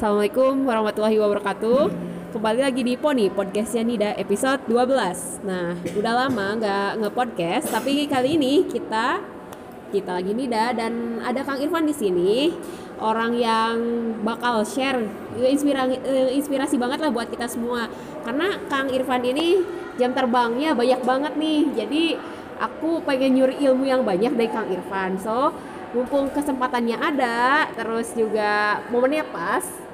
Assalamualaikum warahmatullahi wabarakatuh. Kembali lagi di Poni, podcastnya Nida episode 12 Nah, udah lama nggak nge-podcast Tapi kali ini kita kita lagi Nida dan ada Kang Irfan di sini. Orang yang bakal share inspirasi, inspirasi banget lah buat kita semua. Karena Kang Irfan ini jam terbangnya banyak banget nih. Jadi aku pengen nyuri ilmu yang banyak dari Kang Irfan. So mumpung kesempatannya ada terus juga momennya pas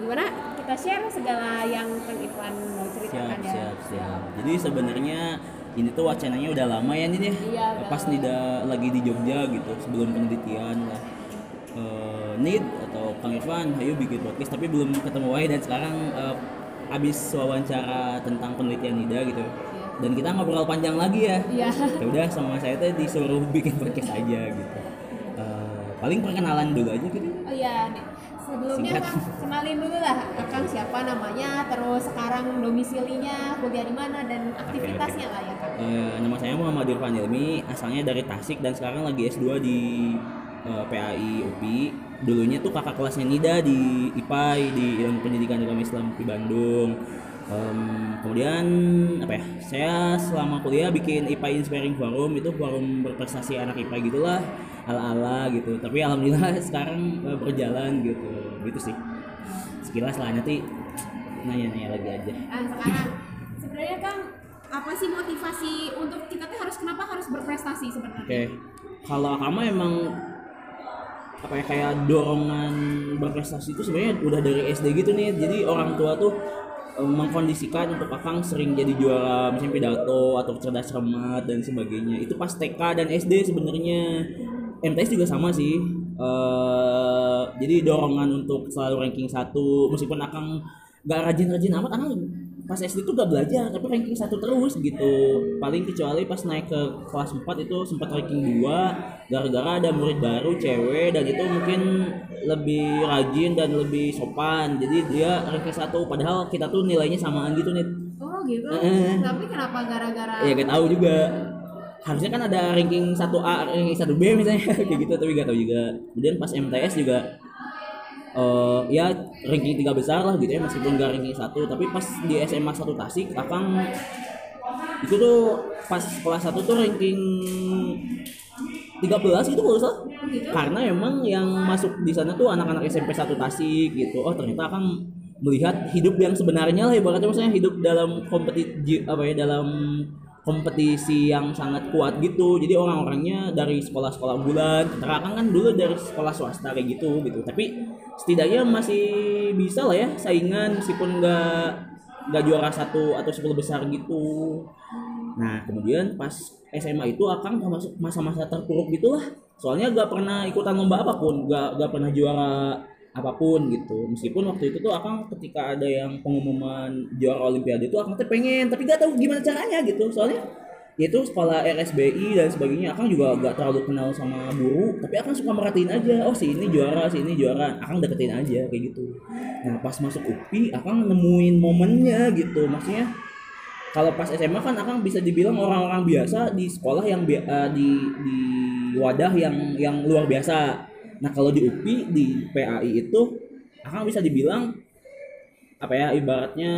gimana? Kita share segala yang Kang Irfan mau ceritakan siap ya. siap siap. Jadi sebenarnya ini tuh wacananya udah lama ya nih deh Iya, pas Nida lagi di Jogja gitu sebelum penelitian lah. Eh, Nid atau Kang Irfan ayo bikin podcast tapi belum ketemu Wahid. Dan sekarang eh, abis wawancara tentang penelitian Nida gitu. Dan kita ngobrol panjang lagi ya. Iya. Ya udah sama saya tuh disuruh bikin podcast aja gitu. Eh, paling perkenalan dulu aja gitu. Oh iya. Sebelumnya Singkat. Kang, kenalin dulu lah Kang siapa namanya, terus sekarang domisilinya, kuliah di mana dan aktivitasnya lah ya Kang. Eh, nama saya Muhammad Irfan Ilmi, asalnya dari Tasik dan sekarang lagi S2 di eh, PAI UPI. Dulunya tuh kakak kelasnya Nida di IPAI di Ilmu Pendidikan Agama Islam di Bandung. Em, kemudian apa ya? Saya selama kuliah bikin IPAI Inspiring Forum itu forum berprestasi anak IPA gitulah ala-ala gitu. Tapi alhamdulillah sekarang eh, berjalan gitu. Gitu sih. Sekilas lah nanti nanya-nanya lagi aja. Nah, sekarang sebenarnya Kang apa sih motivasi untuk kita tuh harus kenapa harus berprestasi sebenarnya? Oke, kalau Akama emang apa ya kayak dorongan berprestasi itu sebenarnya udah dari SD gitu nih. Jadi orang tua tuh eh, mengkondisikan untuk Akang sering jadi juara misalnya pidato atau cerdas cermat dan sebagainya. Itu pas TK dan SD sebenarnya. MTS juga sama sih. Eh jadi dorongan untuk selalu ranking satu meskipun Akang gak rajin-rajin amat Akang pas SD tuh gak belajar tapi ranking satu terus gitu. Paling kecuali pas naik ke kelas 4 itu sempat ranking 2 gara-gara ada murid baru cewek dan itu mungkin lebih rajin dan lebih sopan. Jadi dia ranking satu padahal kita tuh nilainya samaan gitu nih Oh gitu. Eh. Tapi kenapa gara-gara ya gak tahu juga. Harusnya kan ada ranking 1A ranking 1B misalnya kayak gitu tapi gak tahu juga. Kemudian pas MTS juga eh ya ranking tiga besar lah gitu ya meskipun gak ranking satu. Tapi pas di SMA satu Tasik Akang itu tuh pas kelas 1 tuh ranking 13 itu kalau salah. Karena emang yang masuk di sana tuh anak-anak SMP satu Tasik gitu. Oh ternyata Akang melihat hidup yang sebenarnya lah ibaratnya. Maksudnya hidup dalam kompetisi apa ya dalam kompetisi yang sangat kuat gitu. Jadi orang-orangnya dari sekolah-sekolah bulan Akang kan dulu dari sekolah swasta kayak gitu gitu. Tapi setidaknya masih bisa lah ya saingan meskipun nggak nggak juara satu atau sepuluh besar gitu. Nah kemudian pas SMA itu Akang masuk masa-masa terpuruk gitulah. Soalnya gak pernah ikutan lomba apa pun gak gak pernah juara apa pun gitu. Meskipun waktu itu tuh Akang ketika ada yang pengumuman juara olimpiade itu Akang tuh pengen tapi gak tahu gimana caranya gitu. Soalnya ya itu sekolah RSBI dan sebagainya Akang juga gak terlalu kenal sama guru tapi Akang suka merhatiin aja oh si ini juara si ini juara. Akang deketin aja kayak gitu. Nah pas masuk UPI Akang nemuin momennya gitu. Maksudnya kalau pas SMA kan Akang bisa dibilang orang-orang biasa di sekolah yang eh, di di wadah yang yang luar biasa. Nah kalau di UPI di PAI itu Akang bisa dibilang apa ya ibaratnya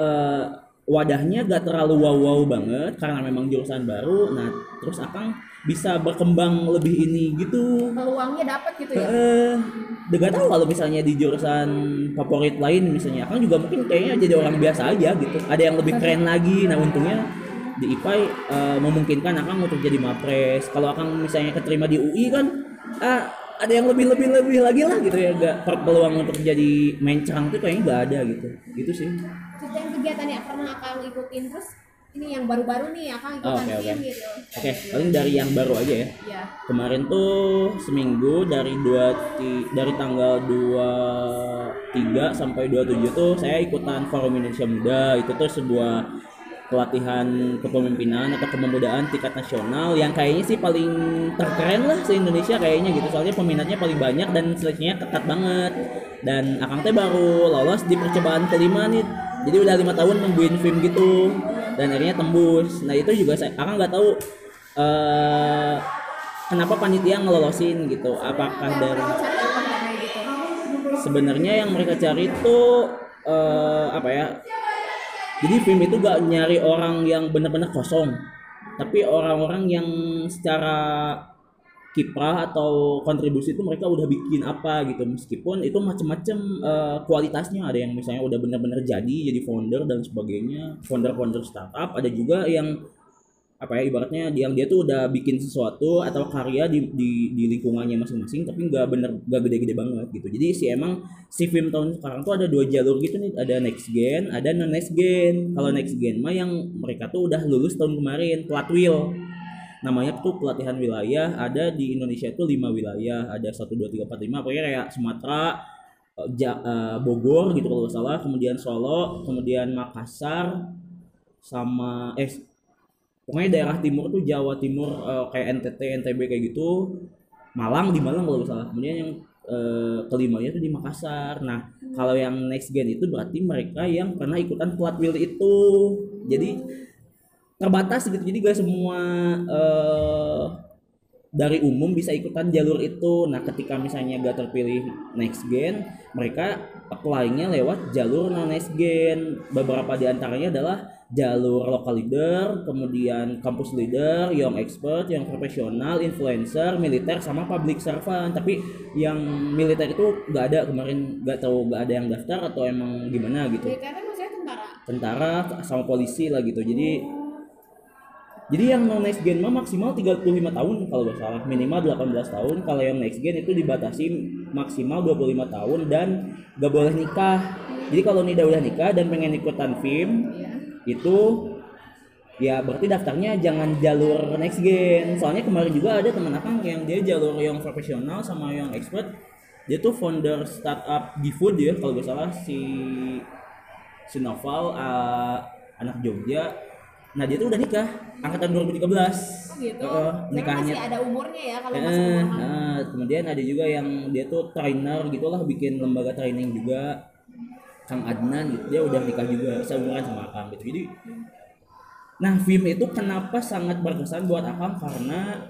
eh wadahnya gak terlalu wow wow banget karena memang jurusan baru. Nah terus Akang bisa berkembang lebih ini gitu. peluangnya dapat gitu ya? Eh, gak tahu kalau misalnya di jurusan favorit lain misalnya Akang juga mungkin kayaknya jadi orang biasa aja gitu. Ada yang lebih keren lagi. Nah untungnya di IPAI eh, memungkinkan Akang untuk jadi mapres. Kalau Akang misalnya keterima di UI kan ah, ada yang lebih lebih lebih lagi lah gitu ya. Gak peluang untuk jadi main cerang tuh kayaknya gak ada gitu. Gitu sih. Yang kegiatan yang pernah Akang ikutin terus ini yang baru-baru nih Akang Oh, ikutan oke, oke. tim gitu. Oke, paling dari yang baru aja ya. Iya. Kemarin tuh seminggu dari dua ti- dari tanggal 23 sampai 27 tuh saya ikutan Forum Indonesia Muda. Itu tuh sebuah pelatihan kepemimpinan atau kepemudaan tingkat nasional yang kayaknya sih paling terkeren lah se Indonesia kayaknya gitu soalnya peminatnya paling banyak dan seleksinya ketat banget dan akang teh baru lolos di percobaan kelima nih jadi udah lima tahun nungguin film gitu. Dan akhirnya tembus. Nah itu juga saya akang nggak tahu eh kenapa panitia ngelolosin gitu. Apakah dari sebenarnya yang mereka cari itu eh, apa ya? Jadi film itu gak nyari orang yang benar-benar kosong. Tapi orang-orang yang secara kiprah atau kontribusi itu mereka udah bikin apa gitu. Meskipun itu macam-macam eh, kualitasnya. Ada yang misalnya udah benar-benar jadi jadi founder dan sebagainya. Founder-founder startup. Ada juga yang apa ya ibaratnya yang dia tuh udah bikin sesuatu atau karya di di, di lingkungannya masing-masing tapi nggak bener nggak gede-gede banget gitu. Jadi si emang si film tahun sekarang tuh ada dua jalur gitu nih. Ada next gen ada non next gen. Kalau next gen mah yang mereka tuh udah lulus tahun kemarin plat wheel namanya tuh pelatihan wilayah ada di Indonesia itu lima wilayah. Ada satu dua tiga empat lima. Pokoknya kayak Sumatera eh, Ja- eh, Bogor gitu kalau salah. Kemudian Solo kemudian Makassar sama eh pokoknya daerah timur tuh Jawa Timur eh, kayak NTT NTB kayak gitu. Malang di Malang kalau salah. Kemudian yang eh, kelimanya tuh di Makassar. Nah kalau yang next gen itu berarti mereka yang pernah ikutan plat wheel itu. Jadi terbatas gitu. Jadi gak semua eh, dari umum bisa ikutan jalur itu. Nah ketika misalnya gak terpilih next gen mereka apply-nya lewat jalur non next gen. Beberapa di antaranya adalah jalur local leader kemudian campus leader young expert yang profesional influencer militer sama public servant. Tapi yang militer itu gak ada. Kemarin gak tahu gak ada yang daftar atau emang gimana gitu. Militer maksudnya tentara. tentara sama polisi lah gitu. Jadi jadi yang non next gen mah maksimal 35 tahun kalau nggak salah. Minimal 18 tahun. Kalau yang next gen itu dibatasi maksimal 25 tahun dan gak boleh nikah. Jadi kalau Nida udah nikah dan pengen ikutan film Iya. itu ya berarti daftarnya jangan jalur next gen. Soalnya kemarin juga ada teman akang yang dia jalur yang profesional sama yang expert. Dia tuh founder startup GoFood ya kalau gak salah si si Noval uh, anak Jogja nah dia tuh udah nikah angkatan 2013 Oh gitu. Tapi nikahnya masih ada umurnya ya kalau masih Eh, umur. nah, kemudian ada juga yang dia tuh trainer gitulah bikin lembaga training juga. Kang Adnan gitu dia udah nikah juga seumuran sama Akang gitu. Jadi nah film itu kenapa sangat berkesan buat Akang? Karena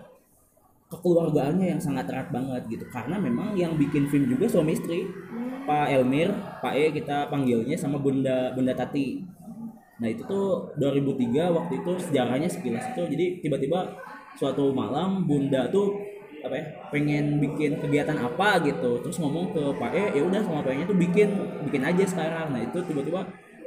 kekeluargaannya yang sangat erat banget gitu. Karena memang yang bikin film juga suami istri. Pak Elmir Pak E kita panggilnya sama Bunda Bunda Tati Nah itu tuh 2003 waktu itu sejarahnya sekilas itu. Jadi tiba-tiba suatu malam bunda tuh apa ya pengen bikin kegiatan apa gitu. Terus ngomong ke Pak E ya udah sama E tuh bikin bikin aja sekarang. Nah itu tiba-tiba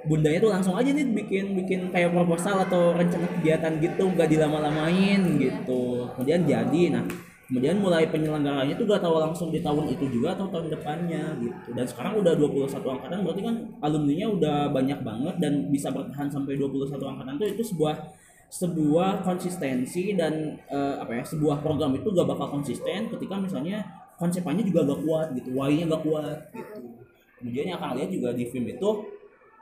bundanya tuh langsung aja nih bikin bikin kayak proposal atau rencana kegiatan gitu nggak dilama-lamain gitu. Kemudian jadi nah kemudian mulai penyelenggaranya tuh gak tahu langsung di tahun itu juga atau tahun depannya gitu. Dan sekarang udah 21 angkatan berarti kan alumninya udah banyak banget dan bisa bertahan sampai 21 angkatan tuh itu sebuah sebuah konsistensi dan eh, apa ya sebuah program itu gak bakal konsisten ketika misalnya konsepannya juga gak kuat gitu why-nya gak kuat gitu. Kemudian yang akan lihat juga di film itu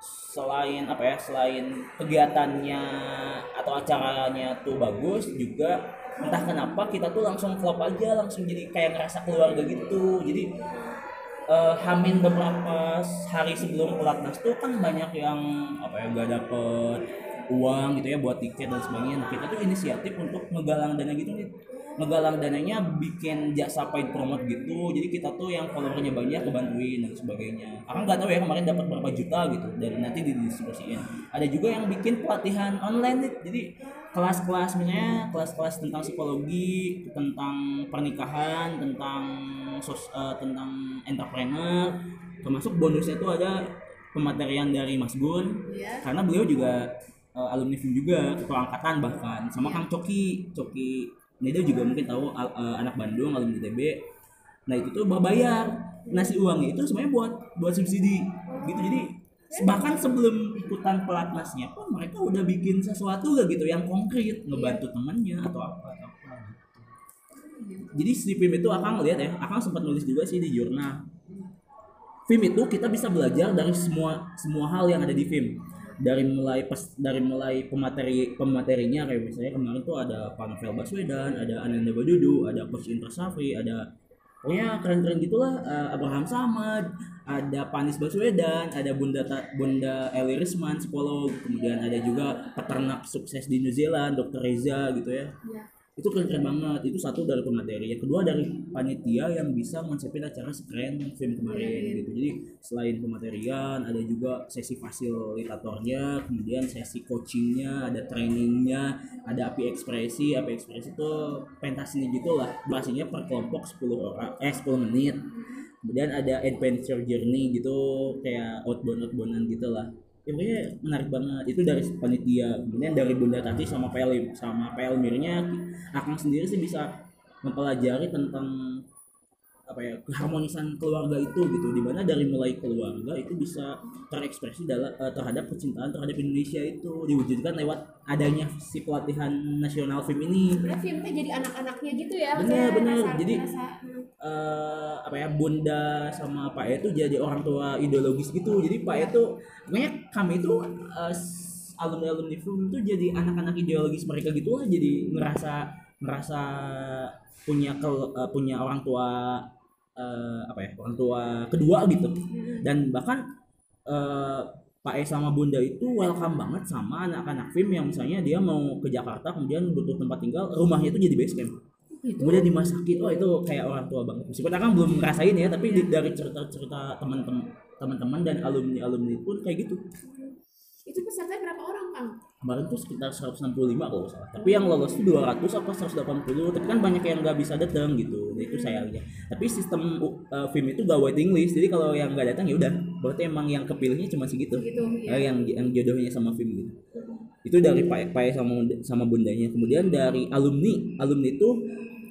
selain apa ya selain kegiatannya atau acaranya tuh bagus juga entah kenapa kita tuh langsung klop aja langsung jadi kayak ngerasa keluarga gitu. Jadi eh, hamin beberapa hari sebelum pelatnas tuh kan banyak yang apa ya gak dapet uang gitu ya buat tiket dan sebagainya. Nah kita tuh inisiatif untuk ngegalang dana gitu nih. Ngegalang dananya bikin jasa paid promote gitu. Jadi kita tuh yang followernya banyak kebantuin dan sebagainya. Aku nggak tahu ya kemarin dapat berapa juta gitu. Dan nanti didistribusiin. Ada juga yang bikin pelatihan online nih. Jadi kelas-kelas misalnya kelas-kelas tentang psikologi tentang pernikahan tentang sos, eh, tentang entrepreneur termasuk bonusnya tuh ada pematerian dari Mas Gun. Iya. karena beliau juga eh, alumni film juga ketua angkatan bahkan sama Kang Coki. Coki Nida juga mungkin tahu eh, anak Bandung alumni ITB nah itu tuh berbayar nasi uangnya itu sebenarnya buat buat subsidi gitu. Jadi bahkan sebelum ikutan pelatnasnya pun mereka udah bikin sesuatu gak gitu yang konkret ngebantu temannya atau apa atau apa gitu. jadi si film itu akang lihat ya akang sempat nulis juga sih di jurnal. Film itu kita bisa belajar dari semua semua hal yang ada di film dari mulai pas dari mulai pemateri pematerinya kayak misalnya kemarin tuh ada Pak Novel Baswedan ada Ananda Badudu ada Coach Indra Safri ada pokoknya keren-keren gitulah eh, Abraham Samad ada Panis Baswedan ada Bunda Ta- Bunda Eli Risman psikolog kemudian ada juga peternak sukses di New Zealand Dr. Reza gitu ya Iya. Itu keren keren banget. Itu satu dari pemateri. Yang kedua dari panitia yang bisa konsepin acara sekeren film kemarin gitu. Jadi selain pematerian ada juga sesi fasilitatornya kemudian sesi coachingnya ada trainingnya ada api ekspresi. Api ekspresi itu pentasnya gitu lah durasinya per kelompok 10 orang eh 10 menit. Kemudian ada adventure journey gitu kayak outbound outboundan gitu lah ya pokoknya menarik banget. Itu dari panitia kemudian dari bunda tadi sama PL sama PL mirnya. Akang sendiri sih bisa mempelajari tentang apa ya keharmonisan keluarga itu gitu di mana dari mulai keluarga itu bisa terekspresi dalam eh, terhadap kecintaan terhadap Indonesia itu diwujudkan lewat adanya si pelatihan nasional film ini filmnya jadi anak-anaknya gitu ya. Bener. rasa- Jadi, rasa- eh apa ya bunda sama pak E itu jadi orang tua ideologis gitu jadi pak E itu makanya kami itu alumni alumni film itu jadi anak-anak ideologis mereka gitu lah jadi ngerasa ngerasa punya ke- eh, punya orang tua eh, apa ya orang tua kedua gitu. Dan bahkan eh, Pak E sama Bunda itu welcome banget sama anak-anak film yang misalnya dia mau ke Jakarta kemudian butuh tempat tinggal rumahnya itu jadi base camp. Gitu. kemudian dimasakin oh itu kayak orang tua banget. Meskipun akang belum ngerasain ya tapi di- dari cerita-cerita teman-teman teman-teman dan alumni alumni pun kayak gitu. Itu pesertanya berapa orang, Kang? Kemarin tuh sekitar 165 kalau nggak salah. Tapi yang lolos tuh 200 apa 180 tapi kan banyak yang nggak bisa datang gitu. Nah, itu sayangnya. Tapi sistem uh, film itu gak waiting list jadi kalau yang nggak datang ya udah. Berarti emang yang kepilihnya cuma segitu. Gitu, Eh, yang yang jodohnya sama film gitu. Itu dari Pak Pak sama sama bundanya. Kemudian dari alumni alumni itu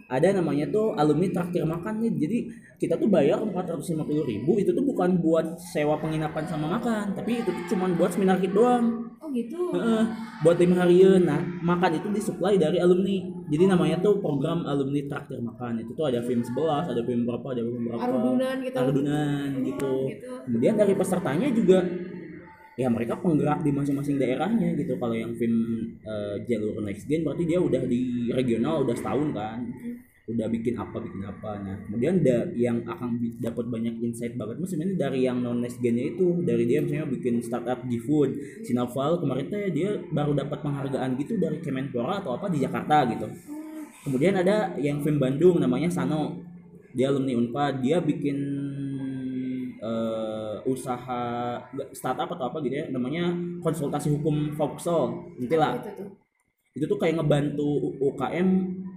ada namanya tuh alumni traktir makan nih. Jadi kita tuh bayar 450.000 ribu itu tuh bukan buat sewa penginapan sama makan tapi itu tuh cuma buat seminar kit doang. Oh gitu. Heeh, buat lima harian nah makan itu disuplai dari alumni. Jadi namanya tuh program alumni traktir makan. Itu tuh ada film 11 ada film berapa ada film berapa. Arudunan gitu. Arudunan gitu. Gitu. kemudian dari pesertanya juga ya mereka penggerak di masing-masing daerahnya gitu. Kalau yang film eh, jalur next gen berarti dia udah di regional udah setahun kan. Udah bikin apa bikin apa. Nah kemudian da, yang akan dapat banyak insight banget mah sebenarnya dari yang non next gennya itu dari dia misalnya bikin startup G-Food Sinaval kemarin teh dia baru dapat penghargaan gitu dari Kemenpora atau apa di Jakarta gitu. Kemudian ada yang film Bandung namanya Sano. Dia alumni Unpad dia bikin eh, usaha startup atau apa gitu ya namanya konsultasi hukum nanti lah. Gitu tuh. itu tuh kayak ngebantu UKM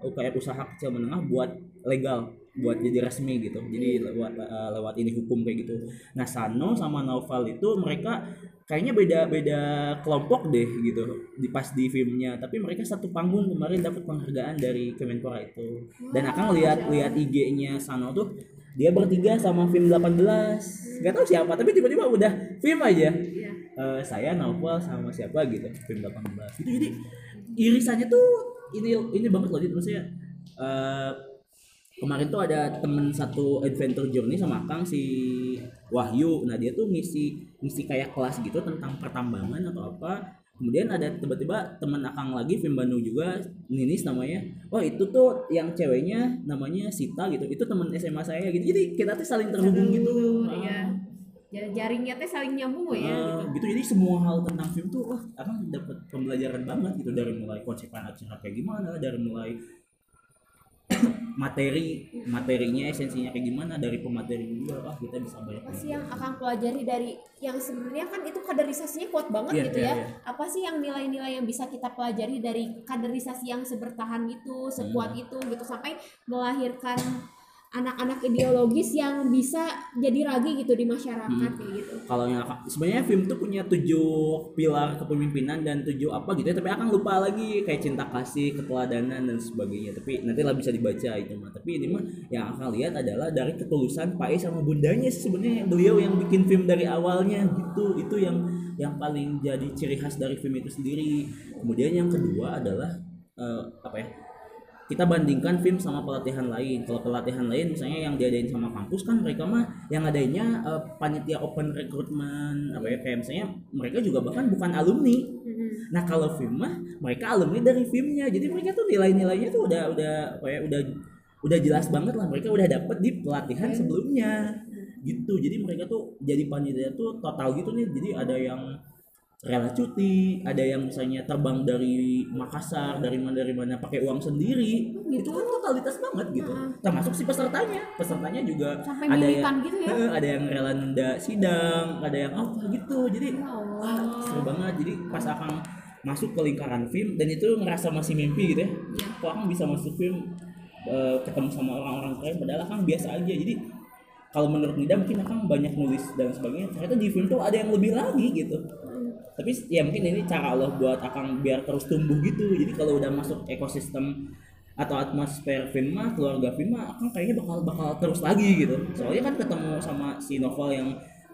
UKM usaha kecil menengah buat legal buat jadi resmi gitu. Jadi lewat eh, lewat ini hukum kayak gitu. Nah Sano sama Novel itu mereka kayaknya beda beda kelompok deh gitu di pas di filmnya. Tapi mereka satu panggung kemarin dapat penghargaan dari Kemenpora itu. Dan akan lihat lihat IG-nya Sano tuh dia bertiga sama film 18 nggak tahu siapa tapi tiba-tiba udah film aja. Iya. Eh, saya novel sama siapa gitu film 18 itu jadi irisannya tuh ini ini banget loh jadi maksudnya eh, kemarin tuh ada temen satu adventure journey sama Kang si Wahyu. Nah dia tuh ngisi ngisi kayak kelas gitu tentang pertambangan atau apa kemudian ada tiba-tiba temen Akang lagi film Bandung juga Ninis namanya. Wah itu tuh yang ceweknya namanya Sita gitu. Itu temen SMA saya gitu. Jadi kita tuh saling terhubung gitu. Iya. Ja- Jaringnya teh saling nyambung ya Eh, gitu. gitu. Jadi semua hal tentang film tuh wah akang dapat pembelajaran banget gitu. Dari mulai konsepan acara kayak gimana dari mulai materi materinya esensinya kayak gimana dari pemateri juga wah kita bisa banyak Apa sih yang akan pelajari dari yang sebenarnya kan itu kaderisasinya kuat banget Iya, gitu iya, ya. iya. Apa sih yang nilai-nilai yang bisa kita pelajari dari kaderisasi yang sebertahan itu, sekuat Hmm. itu gitu sampai melahirkan anak-anak ideologis yang bisa jadi ragi gitu di masyarakat Hmm. gitu. kalau yang sebenarnya film tuh punya tujuh pilar kepemimpinan dan tujuh apa gitu ya tapi akan lupa lagi kayak cinta kasih keteladanan dan sebagainya. Tapi nanti lah bisa dibaca itu mah. Tapi ini mah yang akan lihat adalah dari ketulusan Pak E sama bundanya sebenarnya. Beliau yang bikin film dari awalnya gitu. Itu yang yang paling jadi ciri khas dari film itu sendiri. Kemudian yang kedua adalah eh, apa ya kita bandingkan film sama pelatihan lain. Kalau pelatihan lain misalnya yang diadain sama kampus kan mereka mah yang adanya eh, panitia open recruitment apa ya kayak misalnya mereka juga bahkan bukan alumni. Mhm. Nah kalau film mah mereka alumni dari filmnya. Jadi mereka tuh nilai-nilainya tuh udah udah apa ya udah udah jelas banget lah mereka udah dapet di pelatihan sebelumnya gitu. Jadi mereka tuh jadi panitia tuh total gitu nih. Jadi ada yang rela cuti ada yang misalnya terbang dari Makassar dari mana dari mana pakai uang sendiri. Itu kan totalitas banget gitu. Termasuk si pesertanya. Pesertanya juga Sampai ada yang gitu ya? Eh, ada yang rela nunda sidang ada yang apa gitu. Jadi Ya Allah. wah seru banget. Jadi pas akang masuk ke lingkaran film dan itu ngerasa masih mimpi gitu ya. Iya. kok akang bisa masuk film eh, ketemu sama orang-orang keren? Padahal akang biasa aja. Jadi kalau menurut Nida mungkin akang banyak nulis dan sebagainya. Ternyata di film tuh ada yang lebih lagi gitu tapi ya mungkin ini cara Allah buat akang biar terus tumbuh gitu jadi kalau udah masuk ekosistem atau atmosfer mah keluarga film mah akang kayaknya bakal bakal terus lagi gitu soalnya kan ketemu sama si novel yang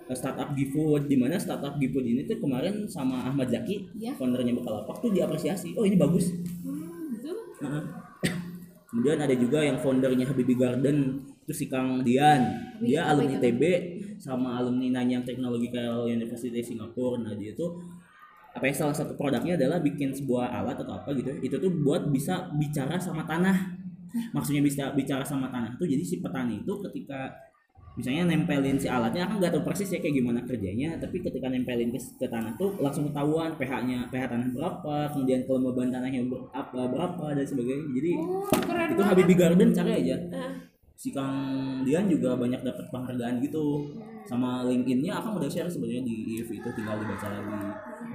eh, startup GoFood di mana startup GoFood ini tuh kemarin sama Ahmad Zaki Iya. foundernya Bukalapak tuh diapresiasi oh ini bagus Hmm, gitu. Kemudian ada juga yang foundernya Habibie Garden itu si Kang Dian. Dia alumni? TB sama alumni Nanyang Technological University Singapura. Nah dia itu apa ya salah satu produknya adalah bikin sebuah alat atau apa gitu. ya. Itu tuh buat bisa bicara sama tanah. Maksudnya bisa bicara sama tanah tuh jadi si petani itu ketika misalnya nempelin si alatnya kan nggak tahu persis ya kayak gimana kerjanya tapi ketika nempelin ke, ke tanah tuh langsung ketahuan pH-nya pH tanah berapa kemudian kelembaban tanahnya ber- apa berapa dan sebagainya jadi Oh, itu banget. Habibie Garden cari aja Ah, si Kang Dian juga banyak dapat penghargaan gitu sama LinkedIn-nya akan udah share sebenarnya di IF itu tinggal dibaca lagi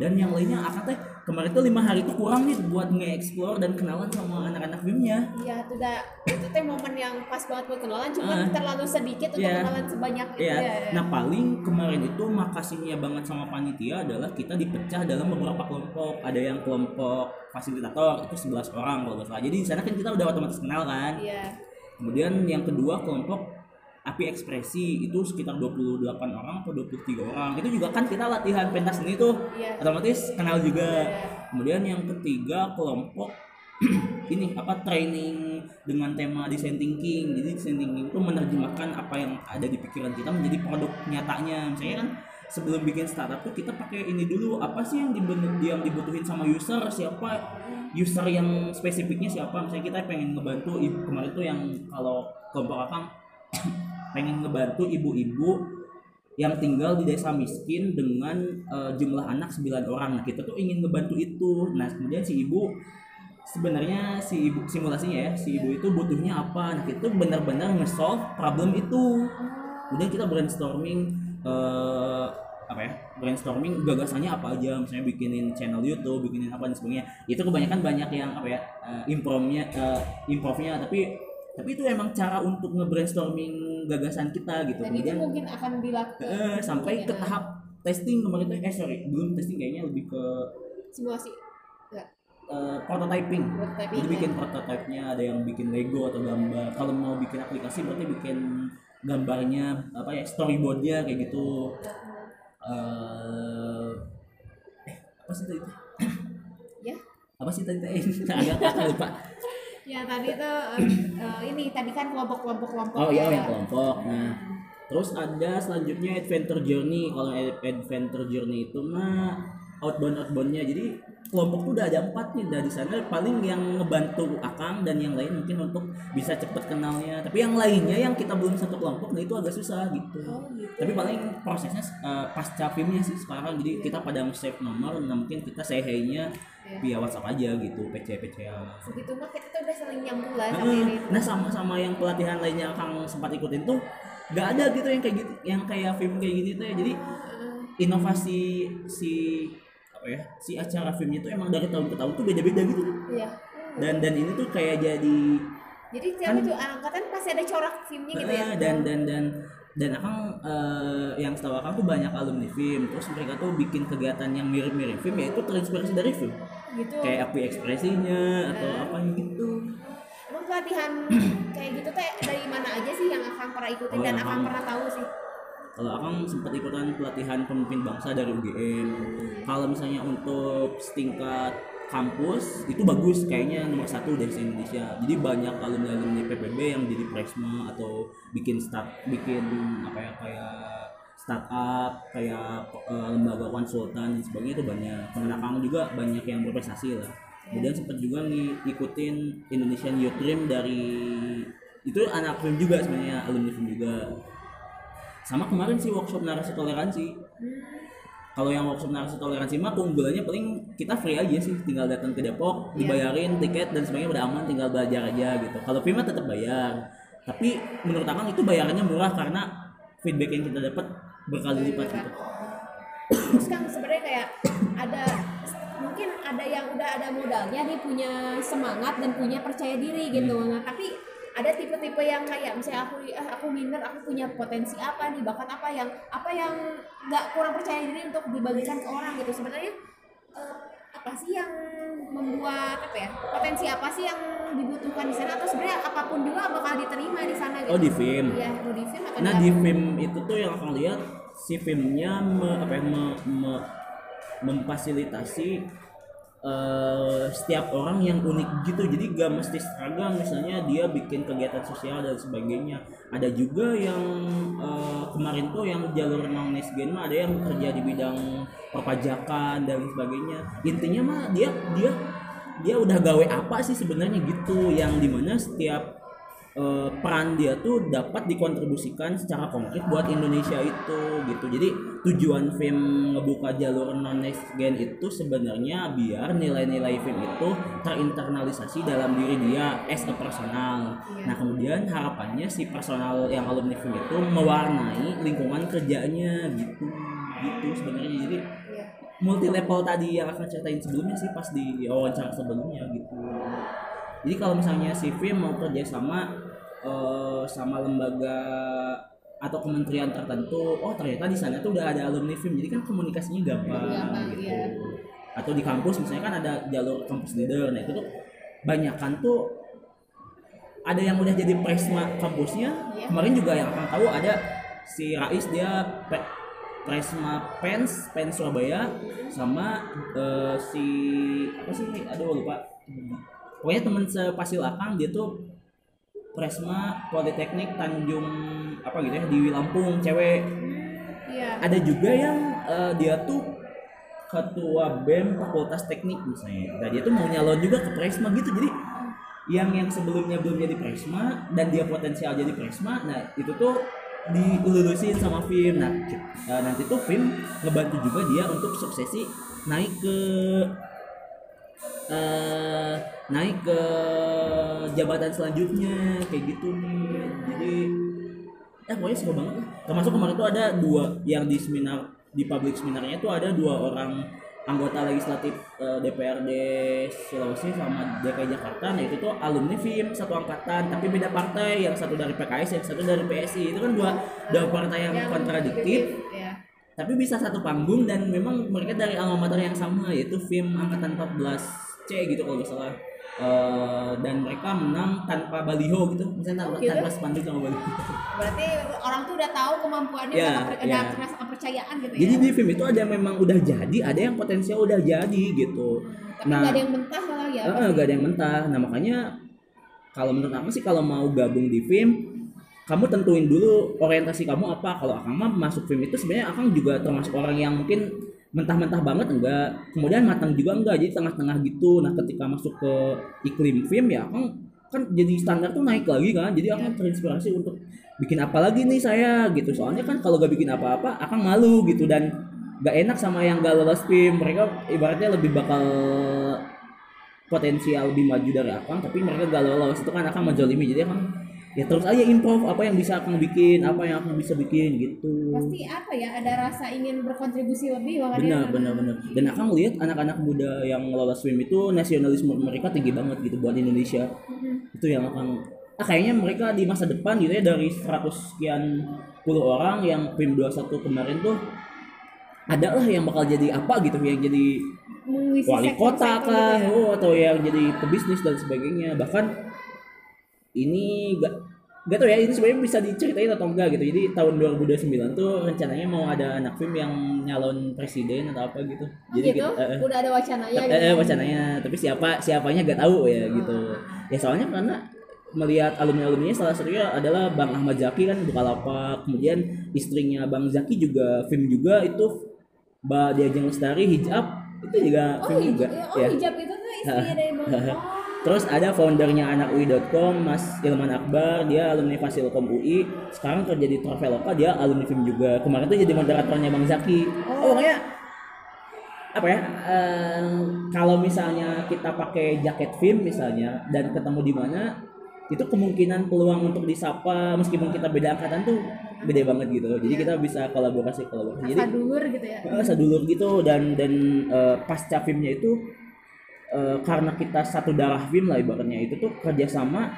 dan yang lainnya akan teh kemarin tuh lima hari itu kurang nih buat nge-explore dan kenalan sama anak-anak BIM-nya Iya, itu dah itu teh momen yang pas banget buat kenalan, cuma Ah. terlalu sedikit untuk Iya. kenalan sebanyak itu Iya. ya. Nah paling kemarin itu makasihnya banget sama panitia adalah kita dipecah dalam beberapa kelompok. Ada yang kelompok fasilitator itu 11 orang kalau nggak salah. Jadi di sana kan kita udah otomatis kenal kan. Iya. Kemudian yang kedua kelompok api ekspresi itu sekitar 28 orang atau 23 orang. Itu juga kan kita latihan pentas seni tuh. Iya. Otomatis kenal juga. Iya. Kemudian yang ketiga kelompok ini apa training dengan tema design thinking. Jadi design thinking itu menerjemahkan apa yang ada di pikiran kita menjadi produk nyatanya. Misalnya kan sebelum bikin startup tuh kita pakai ini dulu apa sih yang diben- yang dibutuhin sama user siapa user yang spesifiknya siapa misalnya kita pengen ngebantu ibu kemarin tuh yang kalau kelompok akang pengen ngebantu ibu-ibu yang tinggal di desa miskin dengan eh, jumlah anak 9 orang. Nah, kita tuh ingin ngebantu itu. Nah, kemudian si ibu sebenarnya si ibu simulasinya ya, si ibu itu butuhnya apa? Nah, kita benar-benar nge-solve problem itu. Kemudian kita brainstorming eh, apa ya? Brainstorming gagasannya apa aja, misalnya bikinin channel YouTube, bikinin apa dan sebagainya. Itu kebanyakan banyak yang apa ya? eh, improvnya eh, improvnya tapi tapi itu emang cara untuk nge-brainstorming gagasan kita gitu. Dan itu Kemudian mungkin akan dilakukan Eh, sampai ke Ya. tahap testing kemarin tuh eh sorry belum testing kayaknya lebih ke simulasi. Enggak. eh, prototyping Prototyping, jadi ya. bikin prototype-nya ada yang bikin Lego atau gambar kalau mau bikin aplikasi berarti bikin gambarnya apa ya storyboardnya kayak gitu eh eh, apa sih tadi Ya. apa sih tadi agak lupa Ya tadi tuh eh, eh, ini tadi kan kelompok-kelompok-kelompok. oh iya ya. yang kelompok nah terus ada selanjutnya adventure journey kalau ad- adventure journey itu mah outbound outboundnya jadi kelompok tuh udah ada empat nih dari sana paling yang ngebantu akang dan yang lain mungkin untuk bisa cepet kenalnya tapi yang lainnya yang kita belum satu kelompok nah itu agak susah gitu Oh gitu. tapi paling prosesnya eh, pasca filmnya sih sekarang jadi kita pada save nomor nah mungkin kita say hey-nya Ya. Via WhatsApp aja gitu PC PC Segitu mah kita tuh udah saling nyambung lah sama ini. Nah sama sama yang pelatihan lainnya Kang sempat ikutin tuh nggak ada gitu yang kayak gitu yang kayak film kayak gini tuh ya. Jadi inovasi si apa ya si acara filmnya tuh emang dari tahun ke tahun tuh beda-beda gitu. Iya. dan dan ini tuh kayak jadi Jadi tiap itu angkatan pasti ada corak filmnya gitu ya. dan dan dan dan akang eh, yang setahu akang tuh banyak alumni film. Terus mereka tuh bikin kegiatan yang mirip-mirip film yaitu terinspirasi dari film gitu. kayak api ekspresinya atau apa gitu Emang pelatihan kayak gitu teh dari mana aja sih yang akan pernah ikutin Oh, dan akan Akang- pernah tahu sih? Kalau Akang sempat ikutan pelatihan pemimpin bangsa dari UGM. Kalau misalnya untuk setingkat kampus itu bagus kayaknya nomor satu dari Indonesia. Jadi banyak alumni alumni PPB yang jadi presma atau bikin start bikin apa ya kayak startup kayak eh, lembaga konsultan dan sebagainya itu banyak. Temen Akang juga banyak yang berprestasi lah. Kemudian sempat juga nih ikutin Indonesian Youth Dream dari itu anak film juga sebenarnya alumni film juga. Sama kemarin sih workshop narasi toleransi. Kalau yang workshop narasi toleransi mah keunggulannya paling kita free aja sih tinggal datang ke Depok dibayarin tiket dan sebagainya udah aman tinggal belajar aja gitu. Kalau film tetap bayar. Tapi menurut akang itu bayarannya murah karena feedback yang kita dapat berkali lipat gitu. Terus kan sebenarnya kayak ada mungkin ada yang udah ada modalnya nih punya semangat dan punya percaya diri gitu. Hmm. nah tapi ada tipe-tipe yang kayak misalnya aku ah, aku minat aku punya potensi apa nih bakat apa yang apa yang nggak kurang percaya diri untuk dibagikan ke orang gitu. Sebenarnya eh, apa sih yang membuat apa ya potensi apa sih yang dibutuhkan di sana? Atau sebenarnya apa pun juga bakal diterima di sana gitu? Oh di film. Iya, di film atau Nah di film itu tuh yang akan lihat si filmnya me, apa ya, me- me- memfasilitasi eh, setiap orang yang unik gitu. Jadi gak mesti seragam misalnya dia bikin kegiatan sosial dan sebagainya. Ada juga yang eh, kemarin tuh yang jalur non nesgen mah ada yang kerja di bidang perpajakan dan sebagainya. Intinya mah dia dia dia udah gawe apa sih sebenarnya gitu. Yang di mana setiap eh, peran dia tuh dapat dikontribusikan secara konkret buat Indonesia itu gitu. Jadi tujuan film ngebuka jalur non gen itu sebenarnya biar nilai-nilai film itu terinternalisasi dalam diri dia as a personal. Nah kemudian harapannya si personal yang alumni film itu mewarnai lingkungan kerjanya gitu. Gitu sebenarnya. Jadi Iya. multi level tadi yang akan ceritain sebelumnya sih pas di wawancara sebelumnya gitu jadi kalau misalnya si film mau kerja sama eh, sama lembaga atau kementerian tertentu oh ternyata di sana tuh udah ada alumni film jadi kan komunikasinya gampang Gampang, gitu. iya. atau di kampus misalnya kan ada jalur kampus leader. Nah itu tuh banyakan tuh ada yang udah jadi presma kampusnya. Iya. kemarin juga yang akan tahu ada si Rais dia pe- presma pens pens Surabaya sama eh, si apa sih? Aduh lupa pokoknya temen sepasil akang dia tuh presma politeknik Tanjung apa gitu ya di Lampung cewek Iya. ada juga yang eh, dia tuh ketua BEM Fakultas Teknik misalnya. Nah dia tuh mau nyalon juga ke Presma gitu. Jadi yang yang sebelumnya belum jadi Presma dan dia potensial jadi Presma, nah itu tuh dilulusin sama film. Nah eh, nanti tuh film ngebantu juga dia untuk suksesi naik ke eh naik ke jabatan selanjutnya kayak gitu nih. Jadi eh pokoknya seru banget lah. Termasuk kemarin tuh ada dua yang di seminar di public seminarnya tuh ada dua orang anggota legislatif eh, DPRD Sulawesi sama DKI Jakarta. Nah itu tuh alumni FIM satu angkatan tapi beda partai. Yang satu dari PKS, yang satu dari PSI. Itu kan dua dua partai yang kontradiktif tapi bisa satu panggung dan memang mereka dari alma mater yang sama yaitu film angkatan 14C gitu kalau nggak salah. Eh, dan mereka menang tanpa baliho gitu. Misalnya tanpa, gitu? tanpa spanduk sama baliho. Berarti orang tuh udah tahu kemampuannya Ya, ya. udah rasa kepercayaan gitu jadi ya di film itu ada yang memang udah jadi ada yang potensial udah jadi gitu. Tapi nah nggak ada yang mentah malah ya? eh, gak ada yang mentah. Nah makanya kalau menurut aku sih kalau mau gabung di film kamu tentuin dulu orientasi kamu apa. Kalau akang mah masuk film itu sebenarnya akang juga termasuk orang yang mungkin mentah-mentah banget enggak. Kemudian matang juga enggak jadi tengah-tengah gitu. Nah ketika masuk ke iklim film ya akang kan jadi standar tuh naik lagi kan. Jadi akang terinspirasi untuk bikin apa lagi nih saya gitu. Soalnya kan kalau gak bikin apa-apa akang malu gitu. Dan gak enak sama yang gak lolos film. Mereka ibaratnya lebih bakal potensial lebih maju dari akang tapi mereka gak lolos. Itu kan akan menjolimi jadi akang ya terus aja improve apa yang bisa akang bikin apa yang akang bisa bikin gitu. Pasti apa ya ada rasa ingin berkontribusi lebih makanya benar benar benar. Dan akang lihat anak-anak muda yang lolos swim itu nasionalisme mereka tinggi banget gitu buat Indonesia. Itu yang akan ah, kayaknya mereka di masa depan gitu ya dari 100 sekian puluh orang yang PIM 21 kemarin tuh ada lah yang bakal jadi apa gitu yang jadi mengisi wali kota gitu kah ya. oh, atau yang jadi pebisnis dan sebagainya. Bahkan ini gak gak tau ya ini sebenarnya bisa diceritain atau enggak gitu. Jadi tahun 2029 tuh rencananya mau ada anak film yang nyalon presiden atau apa gitu. Jadi gitu? kita- eh, eh. udah ada wacananya gitu eh, wacananya. Tapi siapa siapanya gak tahu ya gitu. Ya soalnya karena melihat alumni alumninya salah satunya adalah Bang Ahmad Zaki kan Bukalapak. Kemudian istrinya Bang Zaki juga film juga itu Mbak Diajeng Lestari hijab itu juga oh, film juga. hijab, oh ya. Hijab itu tuh istrinya dari bang oh. Terus ada foundernya anak UI.com, Mas Ilman Akbar, dia alumni Fasilkom UI. Sekarang kerja di Traveloka, dia alumni film juga. Kemarin tuh jadi moderatornya Bang Zaki. Oh, pokoknya apa ya eh, kalau misalnya kita pakai jaket film misalnya dan ketemu di mana itu kemungkinan peluang untuk disapa meskipun kita beda angkatan tuh gede banget gitu jadi kita bisa kolaborasi kolaborasi jadi Sadulur gitu ya. eh, sedulur gitu dan dan eh, pasca filmnya itu eh, karena kita satu darah film lah ibaratnya. Itu tuh kerjasama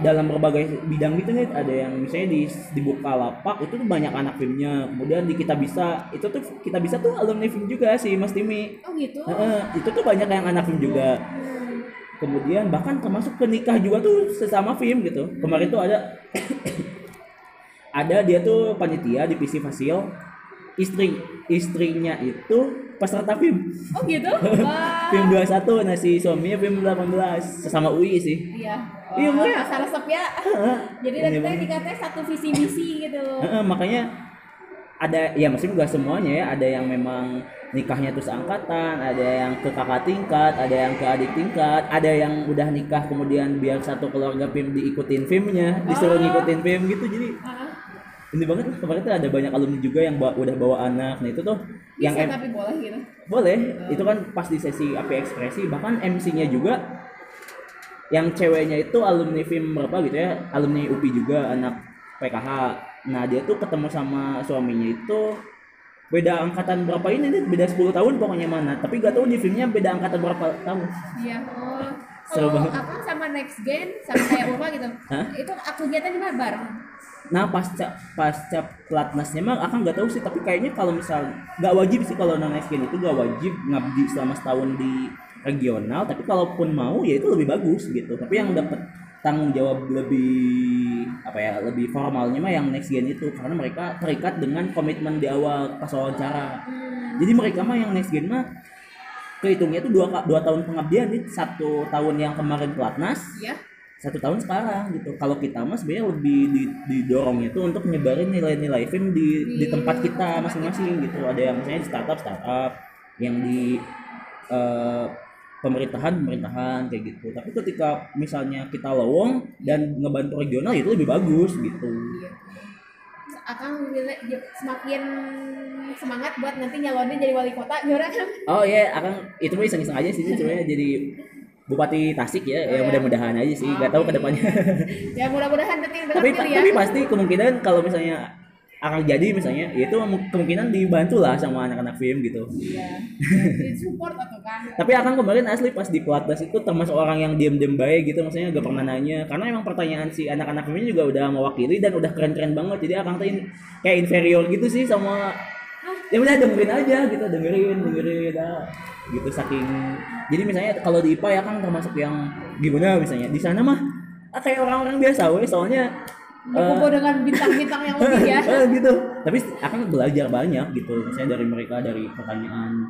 dalam berbagai bidang gitu nih. Ada yang misalnya di di Bukalapak itu tuh banyak anak filmnya kemudian di kita bisa itu tuh kita bisa tuh alumni film juga sih Mas Timi. Oh gitu. Heeh, itu tuh banyak yang anak film juga. Kemudian bahkan termasuk ke nikah juga tuh sesama film gitu. Kemarin tuh ada ada dia tuh panitia di PC Fasil istri istrinya itu peserta film Oh gitu. Wah. film 21 nah si suaminya film 18 sesama UI sih Iya. Iya, Wah, makanya. Asal resep ya. Jadi Ini kita dikatanya satu visi misi gitu. Heeh, makanya ada ya maksudnya gak semuanya ya ada yang memang nikahnya terus angkatan ada yang ke kakak tingkat ada yang ke adik tingkat ada yang udah nikah kemudian biar satu keluarga film diikutin filmnya disuruh Oh. ngikutin film gitu jadi ini banget lah kemarin tuh ada banyak alumni juga yang bawa, udah bawa anak nah itu tuh yang bisa em- tapi boleh gitu. boleh itu kan pas di sesi api ekspresi bahkan MC-nya juga yang ceweknya itu alumni film berapa gitu ya alumni UPI juga anak PKH nah dia tuh ketemu sama suaminya itu beda angkatan berapa ini nih beda 10 tahun pokoknya mana tapi gak tahu di filmnya beda angkatan berapa tahun Iya. Oh. Seru banget. apa sama next gen sama kayak Urfa gitu. Hah? Itu aku kegiatan di mana bareng? Nah pasca pasca pelatnasnya mah akan nggak tahu sih tapi kayaknya kalau misal nggak wajib sih kalau non skin itu nggak wajib ngabdi selama setahun di regional tapi kalaupun mau ya itu lebih bagus gitu tapi yang dapat tanggung jawab lebih apa ya lebih formalnya mah yang next gen itu karena mereka terikat dengan komitmen di awal pas wawancara jadi mereka mah yang next gen mah kehitungnya itu dua dua tahun pengabdian nih satu tahun yang kemarin pelatnas Iya. Satu tahun sekarang gitu. Kalau kita mah sebenarnya lebih di- didorongnya tuh untuk nyebarin nilai-nilai film di di tempat kita masing-masing gitu. Ada yang misalnya di startup startup, yang di eh, pemerintahan pemerintahan kayak gitu. Tapi ketika misalnya kita lowong dan ngebantu regional itu lebih bagus gitu. Iya. Akan semakin semangat buat nanti nyalonin jadi wali kota gimana kan? Oh iya, akan itu mah iseng-iseng aja sih sebenarnya jadi Bupati Tasik ya, Oh, ya mudah-mudahan aja sih, nggak tahu ke depannya. Ya mudah-mudahan tapi ya. tapi pasti kemungkinan kalau misalnya akan jadi misalnya ya itu kemungkinan dibantu lah sama anak-anak film gitu Iya. Support atau kan? tapi akan kemarin asli pas di pelatnas itu termasuk orang yang diem-diem baik gitu maksudnya gak pernah nanya karena emang pertanyaan si anak-anak film juga udah mewakili dan udah keren-keren banget jadi akan tuh kayak inferior gitu sih sama ya udah dengerin aja gitu dengerin dengerin dah gitu saking jadi misalnya kalau di IPA ya kan termasuk yang gimana misalnya di sana mah ah, kayak orang-orang biasa weh soalnya Berkumpul dengan bintang-bintang yang lebih ya. Eh, gitu tapi akan belajar banyak gitu misalnya dari mereka dari pertanyaan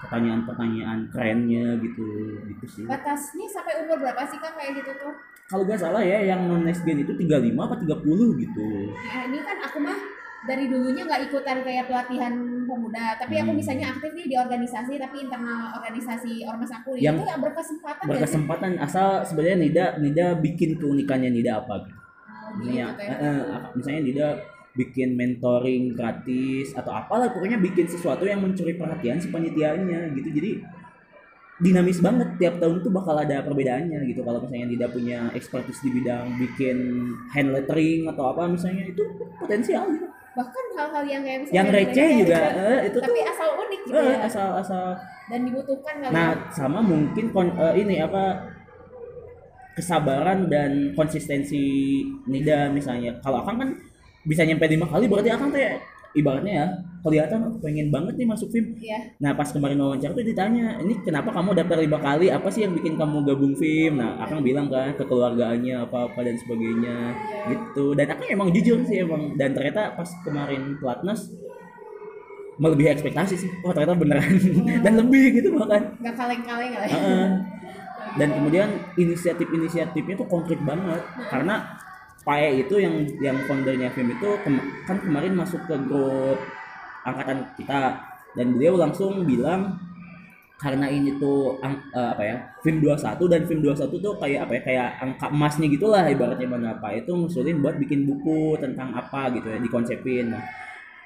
pertanyaan-pertanyaan kerennya gitu gitu sih Batasnya sampai umur berapa sih kan kayak gitu tuh? kalau gak salah ya yang non next gen itu 35 apa 30 gitu Nah, ini kan aku mah dari dulunya nggak ikutan kayak pelatihan pemuda, tapi aku Hmm. misalnya aktif nih di organisasi tapi internal organisasi ormas aku Yang itu yang berkesempatan berkesempatan asal sebenarnya Nida Nida bikin keunikannya Nida apa gitu. Oh, gitu Misalnya, teh. eh, eh, misalnya Nida bikin mentoring gratis atau apalah pokoknya bikin sesuatu yang mencuri perhatian si panitianya gitu. Jadi dinamis banget tiap tahun tuh bakal ada perbedaannya gitu. Kalau misalnya Nida punya expertise di bidang bikin hand lettering atau apa misalnya itu potensial gitu Bahkan hal-hal yang kayak yang receh juga eh, itu tapi tuh asal unik gitu eh, ya. asal asal Dan dibutuhkan kali. Nah, ya. sama mungkin kon- eh, ini apa kesabaran dan konsistensi Nida misalnya. Kalau Akang kan bisa nyampe lima kali berarti Akang tuh ya, ibaratnya ya kelihatan "Oh, pengen banget nih masuk film. Iya. Nah pas kemarin wawancara tuh ditanya, ini kenapa kamu daftar lima kali? Apa sih yang bikin kamu gabung film? Nah Akang bilang kan kekeluargaannya apa apa dan sebagainya gitu. Dan Akang emang jujur sih emang. Dan ternyata pas kemarin pelatnas melebihi ekspektasi sih. Wah ternyata beneran dan lebih gitu bahkan. Nggak kaleng-kaleng kali. ya. Heeh. dan kemudian inisiatif-inisiatifnya tuh konkret banget karena Pae itu yang yang foundernya film itu kem- kan kemarin masuk ke grup angkatan kita. Dan beliau langsung bilang karena ini tuh ang- eh, apa ya film 21 dan film 21 tuh kayak apa ya kayak angka emasnya gitulah ibaratnya mana apa itu ngusulin buat bikin buku tentang apa gitu ya dikonsepin. Nah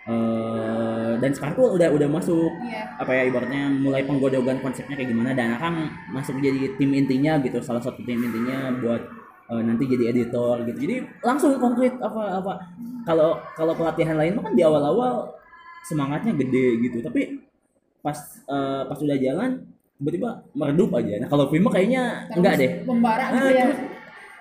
eh, dan sekarang tuh udah udah masuk Iya. apa ya ibaratnya mulai penggodogan konsepnya kayak gimana. Dan akan masuk jadi tim intinya gitu salah satu tim intinya buat eh, nanti jadi editor gitu. Jadi langsung konkret apa apa kalau kalau pelatihan lain kan di awal-awal semangatnya gede gitu. Tapi pas eh, pas udah jalan tiba-tiba meredup aja. Nah kalau film kayaknya enggak deh. Membara Ah, gitu ya. terus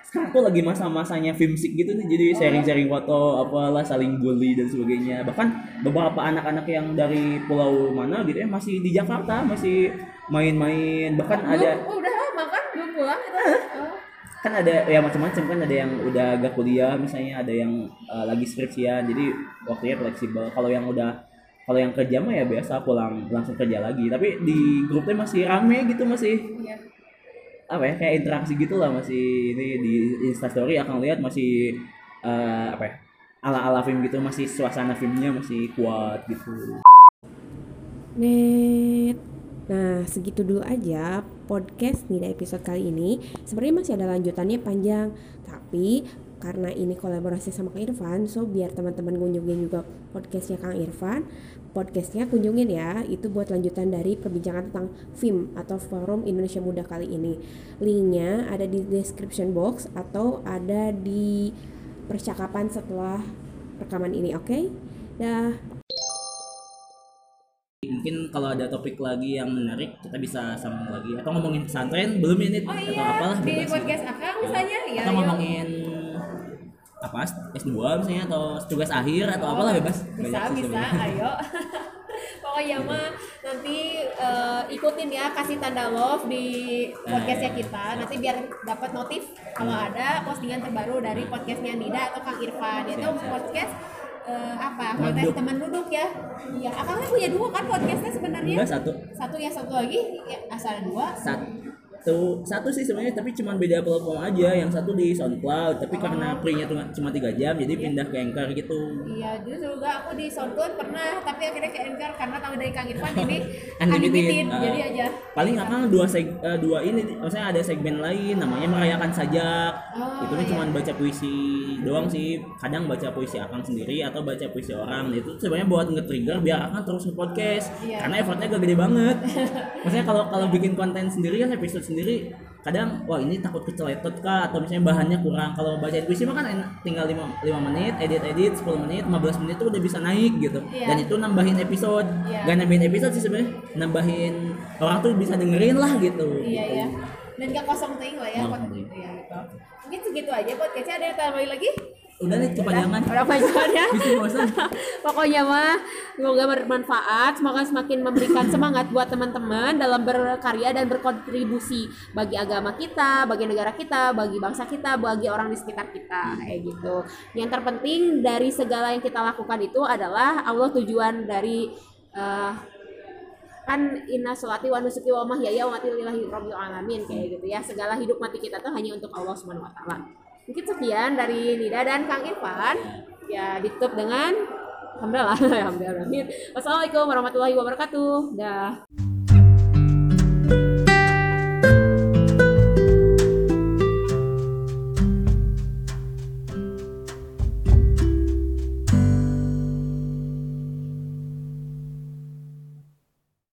sekarang tuh lagi masa-masanya filmsik gitu nih jadi sharing-sharing foto apalah saling bully dan sebagainya. Bahkan beberapa anak-anak yang dari pulau mana gitu ya masih di Jakarta masih main-main. Bahkan ada Belum, oh, udah lama kan belum pulang itu. Oh. Kan ada ya macam-macam kan ada yang udah agak kuliah misalnya ada yang uh, lagi skripsian jadi waktunya fleksibel kalau yang udah kalau yang kerja mah ya biasa pulang langsung kerja lagi tapi di grupnya masih rame gitu masih Iya. apa ya kayak interaksi gitu lah masih ini di instastory akan lihat masih eh, apa ya ala ala film gitu masih suasana filmnya masih kuat gitu Net. Nah, segitu dulu aja podcast Nida episode kali ini. Sebenarnya masih ada lanjutannya panjang, tapi karena ini kolaborasi sama Kang Irfan, so biar teman-teman kunjungin juga podcastnya Kang Irfan, podcastnya kunjungin ya. Itu buat lanjutan dari perbincangan tentang film atau Forum Indonesia Muda kali ini. Linknya ada di description box atau ada di percakapan setelah rekaman ini, oke? Dah. Mungkin kalau ada topik lagi yang menarik kita bisa sambung lagi. Atau ngomongin pesantren belum ini Oh atau iya, apalah di podcast Akang misalnya ya. atau yuk. ngomongin apa S2 misalnya atau tugas akhir atau apalah bebas. Oh, bisa Banyak bisa ayo. Pokoknya mah nanti eh, ikutin ya kasih tanda love di podcastnya kita. Nanti biar dapat notif kalau ada postingan terbaru dari podcastnya Nida atau Kang Irfan. Itu podcast eh, apa? Duduk. teman duduk ya. Iya akangnya punya dua kan podcastnya sebenarnya? Enggak satu. Satu ya satu lagi. Ya asal dua. Satu satu sih sebenarnya tapi cuma beda platform aja yang satu di SoundCloud tapi Oh. karena free-nya tuh cuma tiga jam jadi pindah ke Anchor gitu Iya, dulu juga aku di SoundCloud pernah, tapi akhirnya ke Anchor karena tahu dari Kang Irfan ini Unlimited. unlimited, Ah. jadi aja. paling akang dua seg eh, dua ini maksudnya ada segmen lain namanya merayakan sajak Oh, itu iya. cuma baca puisi doang sih kadang baca puisi akang sendiri atau baca puisi orang itu sebenarnya buat nge-trigger biar akang terus nge-podcast Iya. karena effortnya gak gede banget maksudnya kalau kalau bikin konten sendiri kan episode sendiri kadang wah ini takut keceletot kah atau misalnya bahannya kurang kalau bacain puisi mah kan enak, tinggal 5, 5 menit edit edit 10 menit 15 menit tuh udah bisa naik gitu Iya. dan itu nambahin episode Iya. gak nambahin episode sih sebenarnya nambahin orang tuh bisa dengerin lah gitu Iya gitu. ya. Dan gak kosong ting lah ya, gitu ya gitu. Mungkin segitu aja podcastnya ada yang tambahin lagi? Udah nih kepanjangan Udah panjang ya. bosan Pokoknya mah semoga bermanfaat, semoga semakin memberikan semangat buat teman-teman dalam berkarya dan berkontribusi bagi agama kita, bagi negara kita, bagi bangsa kita, bagi orang di sekitar kita kayak gitu. Yang terpenting dari segala yang kita lakukan itu adalah Allah tujuan dari eh, kan inna sholati wa nusuki wa mahyaya wa mati lillahi rabbil alamin kayak gitu ya. Segala hidup mati kita tuh hanya untuk Allah Subhanahu wa taala. Mungkin sekian dari Nida dan Kang Irfan. Ya, ditutup dengan alhamdulillah alhamdulillah. Wassalamualaikum warahmatullahi wabarakatuh. Dah.